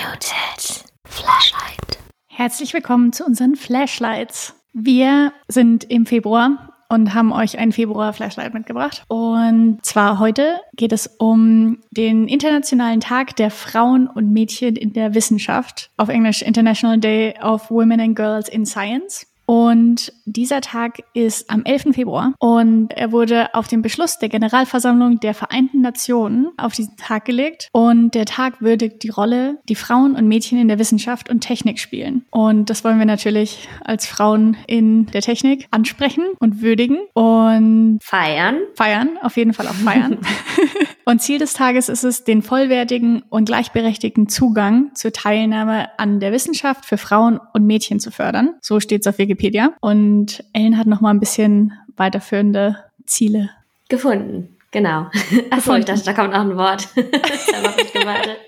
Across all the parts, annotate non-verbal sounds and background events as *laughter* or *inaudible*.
Unmuted Flashlight. Herzlich willkommen zu unseren Flashlights. Wir sind im Februar und haben euch ein Februar-Flashlight mitgebracht. Und zwar heute geht es um den Internationalen Tag der Frauen und Mädchen in der Wissenschaft, auf Englisch International Day of Women and Girls in Science. Und dieser Tag ist am 11. Februar und er wurde auf den Beschluss der Generalversammlung der Vereinten Nationen auf diesen Tag gelegt. Und der Tag würdigt die Rolle, die Frauen und Mädchen in der Wissenschaft und Technik spielen. Und das wollen wir natürlich als Frauen in der Technik ansprechen und würdigen und feiern. Feiern, auf jeden Fall auch feiern. *laughs* und Ziel des Tages ist es, den vollwertigen und gleichberechtigten Zugang zur Teilnahme an der Wissenschaft für Frauen und Mädchen zu fördern. So steht es auf Wikipedia. Und Ellen hat noch mal ein bisschen weiterführende Ziele gefunden. Genau. *laughs* Achso, ich dachte, da kommt noch ein Wort. da habe ich gewartet.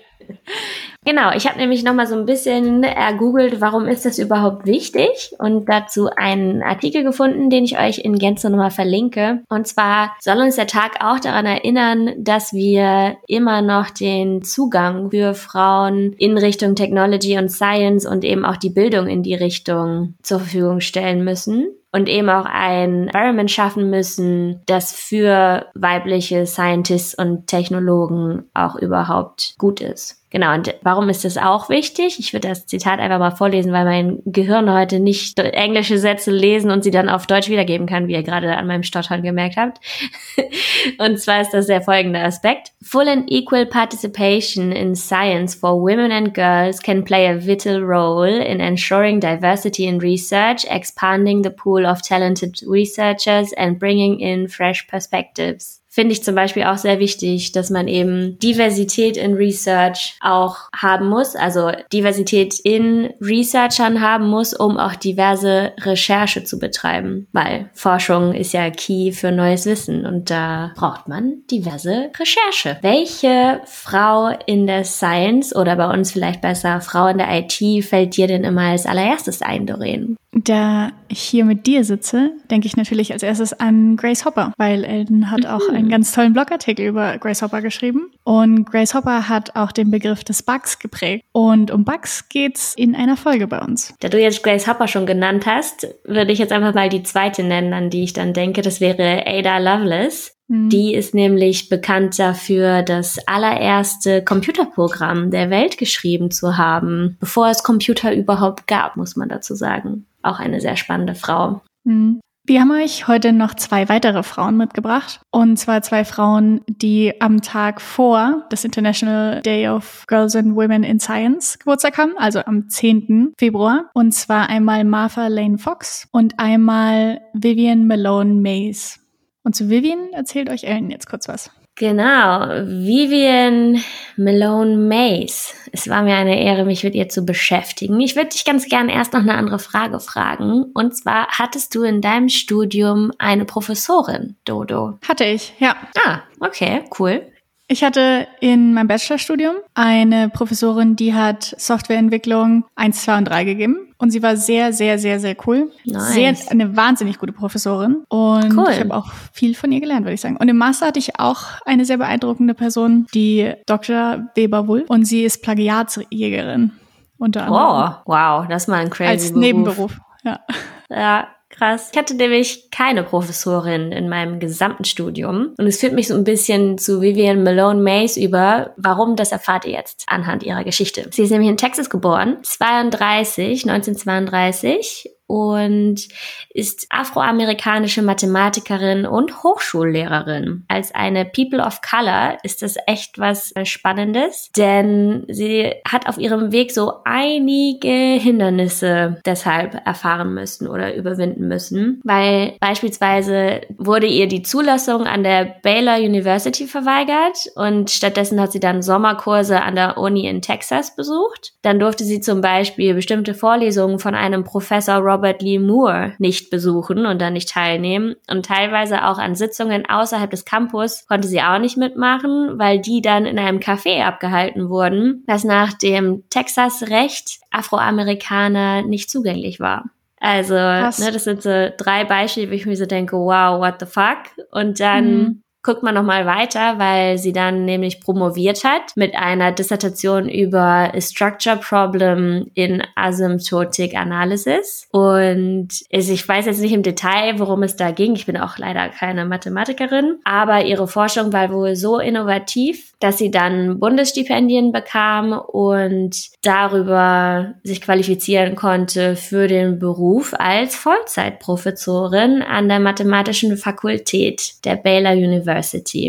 Genau, ich habe nämlich noch mal so ein bisschen ergoogelt, warum ist das überhaupt wichtig und dazu einen Artikel gefunden, den ich euch in Gänze nochmal verlinke. Und zwar soll uns der Tag auch daran erinnern, dass wir immer noch den Zugang für Frauen in Richtung Technology und Science und eben auch die Bildung in die Richtung zur Verfügung stellen müssen und eben auch ein Environment schaffen müssen, das für weibliche Scientists und Technologen auch überhaupt gut ist. Genau, und warum ist das auch wichtig? Ich würde das Zitat einfach mal vorlesen, weil mein Gehirn heute nicht englische Sätze lesen und sie dann auf Deutsch wiedergeben kann, wie ihr gerade an meinem Stottern gemerkt habt. *laughs* und zwar ist das der folgende Aspekt. Full and equal participation in science for women and girls can play a vital role in ensuring diversity in research, expanding the pool of talented researchers and bringing in fresh perspectives finde ich zum Beispiel auch sehr wichtig, dass man eben Diversität in Research auch haben muss, also Diversität in Researchern haben muss, um auch diverse Recherche zu betreiben, weil Forschung ist ja key für neues Wissen und da braucht man diverse Recherche. Welche Frau in der Science oder bei uns vielleicht besser Frau in der IT fällt dir denn immer als allererstes ein, Doreen? Da ich hier mit dir sitze, denke ich natürlich als erstes an Grace Hopper, weil Elden hat auch einen ganz tollen Blogartikel über Grace Hopper geschrieben. Und Grace Hopper hat auch den Begriff des Bugs geprägt. Und um Bugs geht's in einer Folge bei uns. Da du jetzt Grace Hopper schon genannt hast, würde ich jetzt einfach mal die zweite nennen, an die ich dann denke. Das wäre Ada Lovelace. Mhm. Die ist nämlich bekannt dafür, das allererste Computerprogramm der Welt geschrieben zu haben, bevor es Computer überhaupt gab, muss man dazu sagen auch eine sehr spannende Frau. Mhm. Wir haben euch heute noch zwei weitere Frauen mitgebracht. Und zwar zwei Frauen, die am Tag vor das International Day of Girls and Women in Science Geburtstag haben, also am 10. Februar. Und zwar einmal Martha Lane Fox und einmal Vivian Malone Mays. Und zu Vivian erzählt euch Ellen jetzt kurz was. Genau, Vivian Malone Mays. Es war mir eine Ehre, mich mit ihr zu beschäftigen. Ich würde dich ganz gerne erst noch eine andere Frage fragen. Und zwar, hattest du in deinem Studium eine Professorin, Dodo? Hatte ich, ja. Ah, okay, cool. Ich hatte in meinem Bachelorstudium eine Professorin, die hat Softwareentwicklung 1, 2 und 3 gegeben. Und sie war sehr, sehr, sehr, sehr cool. Nice. Sehr, eine wahnsinnig gute Professorin. Und cool. ich habe auch viel von ihr gelernt, würde ich sagen. Und im Master hatte ich auch eine sehr beeindruckende Person, die Dr. Weber Wulff. Und sie ist Plagiatsjägerin. Unter anderem. Oh, wow, das ist mal ein crazy Als Beruf. Nebenberuf, ja. Ja, Krass. Ich hatte nämlich keine Professorin in meinem gesamten Studium. Und es führt mich so ein bisschen zu Vivian Malone Mays über. Warum, das erfahrt ihr jetzt anhand ihrer Geschichte. Sie ist nämlich in Texas geboren, 32, 1932 und ist afroamerikanische Mathematikerin und Hochschullehrerin. Als eine People of Color ist das echt was Spannendes, denn sie hat auf ihrem Weg so einige Hindernisse deshalb erfahren müssen oder überwinden müssen, weil beispielsweise wurde ihr die Zulassung an der Baylor University verweigert und stattdessen hat sie dann Sommerkurse an der Uni in Texas besucht. Dann durfte sie zum Beispiel bestimmte Vorlesungen von einem Professor Robert Lee Moore nicht besuchen und dann nicht teilnehmen. Und teilweise auch an Sitzungen außerhalb des Campus konnte sie auch nicht mitmachen, weil die dann in einem Café abgehalten wurden, das nach dem Texas-Recht Afroamerikaner nicht zugänglich war. Also, ne, das sind so drei Beispiele, wo ich mir so denke, wow, what the fuck? Und dann mhm guckt man nochmal weiter, weil sie dann nämlich promoviert hat mit einer Dissertation über Structure Problem in Asymptotic Analysis. Und ich weiß jetzt nicht im Detail, worum es da ging. Ich bin auch leider keine Mathematikerin, aber ihre Forschung war wohl so innovativ, dass sie dann Bundesstipendien bekam und darüber sich qualifizieren konnte für den Beruf als Vollzeitprofessorin an der Mathematischen Fakultät der Baylor University,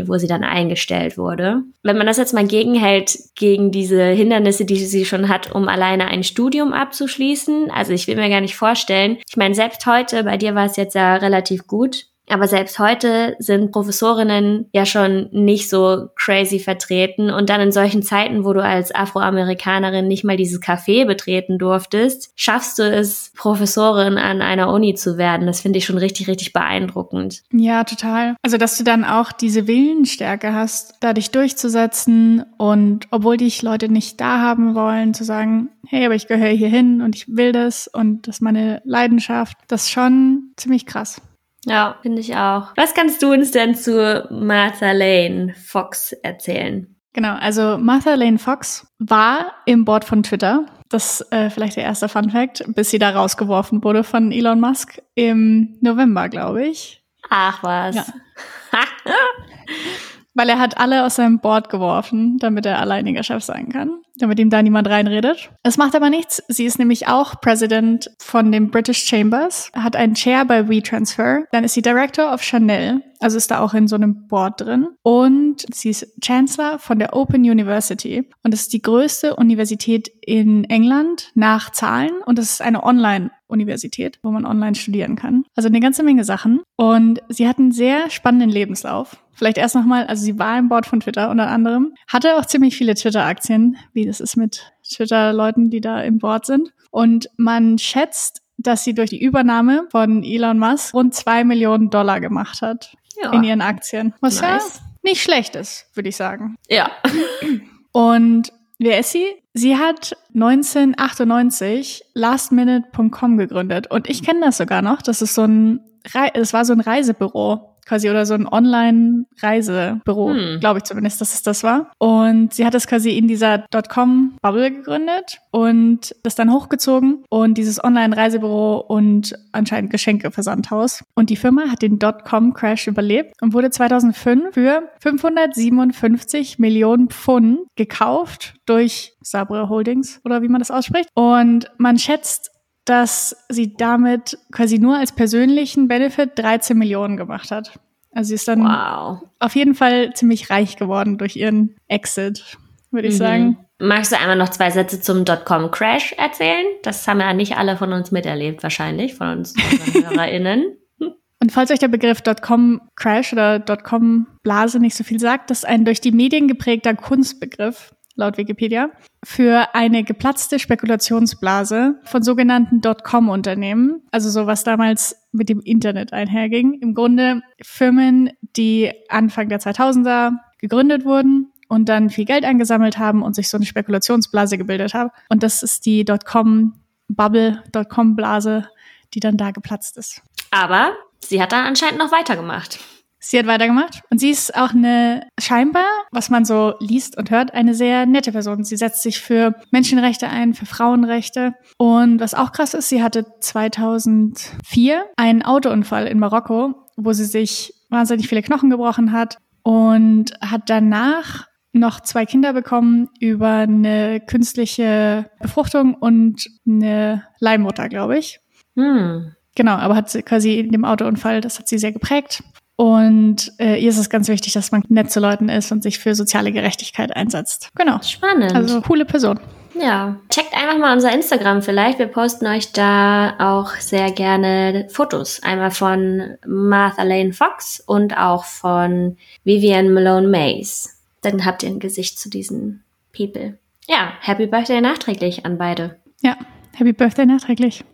wo sie dann eingestellt wurde. Wenn man das jetzt mal gegenhält gegen diese Hindernisse, die sie schon hat, um alleine ein Studium abzuschließen, also ich will mir gar nicht vorstellen, ich meine, selbst heute, bei dir war es jetzt ja relativ gut, aber selbst heute sind Professorinnen ja schon nicht so crazy vertreten. Und dann in solchen Zeiten, wo du als Afroamerikanerin nicht mal dieses Café betreten durftest, schaffst du es, Professorin an einer Uni zu werden. Das finde ich schon richtig, richtig beeindruckend. Ja, total. Also, dass du dann auch diese Willensstärke hast, da dich durchzusetzen und obwohl dich Leute nicht da haben wollen, zu sagen, hey, aber ich gehöre hier hin und ich will das und das ist meine Leidenschaft, das ist schon ziemlich krass. Ja, finde ich auch. Was kannst du uns denn zu Martha Lane Fox erzählen? Genau, also Martha Lane Fox war im Board von Twitter. Das ist äh, vielleicht der erste Fun Fact, bis sie da rausgeworfen wurde von Elon Musk im November, glaube ich. Ach was. Ja. *laughs* Weil er hat alle aus seinem Board geworfen, damit er alleiniger Chef sein kann, damit ihm da niemand reinredet. Es macht aber nichts. Sie ist nämlich auch President von den British Chambers, hat einen Chair bei WeTransfer, dann ist sie Director of Chanel, also ist da auch in so einem Board drin. Und sie ist Chancellor von der Open University. Und das ist die größte Universität in England nach Zahlen. Und das ist eine Online-Universität, wo man online studieren kann. Also eine ganze Menge Sachen. Und sie hat einen sehr spannenden Lebenslauf. Vielleicht erst nochmal, also sie war im Board von Twitter unter anderem, hatte auch ziemlich viele Twitter-Aktien, wie das ist mit Twitter-Leuten, die da im Board sind. Und man schätzt, dass sie durch die Übernahme von Elon Musk rund zwei Millionen Dollar gemacht hat ja. in ihren Aktien. Was nice. ja nicht schlecht ist, würde ich sagen. Ja. *clears throat* Und wer ist sie? Sie hat 1998 lastminute.com gegründet. Und ich kenne das sogar noch. Das ist so ein, es war so ein Reisebüro quasi oder so ein Online-Reisebüro, hm. glaube ich zumindest, dass es das war. Und sie hat es quasi in dieser Dotcom-Bubble gegründet und das dann hochgezogen und dieses Online-Reisebüro und anscheinend Geschenkeversandhaus. Und die Firma hat den Dotcom-Crash überlebt und wurde 2005 für 557 Millionen Pfund gekauft durch Sabre Holdings oder wie man das ausspricht. Und man schätzt, dass sie damit quasi nur als persönlichen Benefit 13 Millionen gemacht hat. Also sie ist dann wow. auf jeden Fall ziemlich reich geworden durch ihren Exit, würde ich mhm. sagen. Magst du einmal noch zwei Sätze zum Dotcom-Crash erzählen? Das haben ja nicht alle von uns miterlebt, wahrscheinlich, von uns *laughs* HörerInnen. Und falls euch der Begriff Dotcom-Crash oder Dotcom-Blase nicht so viel sagt, das ist ein durch die Medien geprägter Kunstbegriff, laut Wikipedia, für eine geplatzte Spekulationsblase von sogenannten Dotcom-Unternehmen, also so was damals mit dem Internet einherging. Im Grunde Firmen, die Anfang der 2000er gegründet wurden und dann viel Geld eingesammelt haben und sich so eine Spekulationsblase gebildet haben. Und das ist die Dotcom-Bubble, Dotcom-Blase, die dann da geplatzt ist. Aber sie hat dann anscheinend noch weitergemacht. Sie hat weitergemacht und sie ist auch eine scheinbar, was man so liest und hört, eine sehr nette Person. Sie setzt sich für Menschenrechte ein, für Frauenrechte und was auch krass ist, sie hatte 2004 einen Autounfall in Marokko, wo sie sich wahnsinnig viele Knochen gebrochen hat und hat danach noch zwei Kinder bekommen über eine künstliche Befruchtung und eine Leihmutter, glaube ich. Hm. Genau, aber hat sie quasi in dem Autounfall, das hat sie sehr geprägt. Und äh, ihr ist es ganz wichtig, dass man nett zu Leuten ist und sich für soziale Gerechtigkeit einsetzt. Genau. Spannend. Also coole Person. Ja, checkt einfach mal unser Instagram vielleicht. Wir posten euch da auch sehr gerne Fotos. Einmal von Martha Lane Fox und auch von Vivian Malone Mays. Dann habt ihr ein Gesicht zu diesen People. Ja, Happy Birthday nachträglich an beide. Ja, Happy Birthday nachträglich.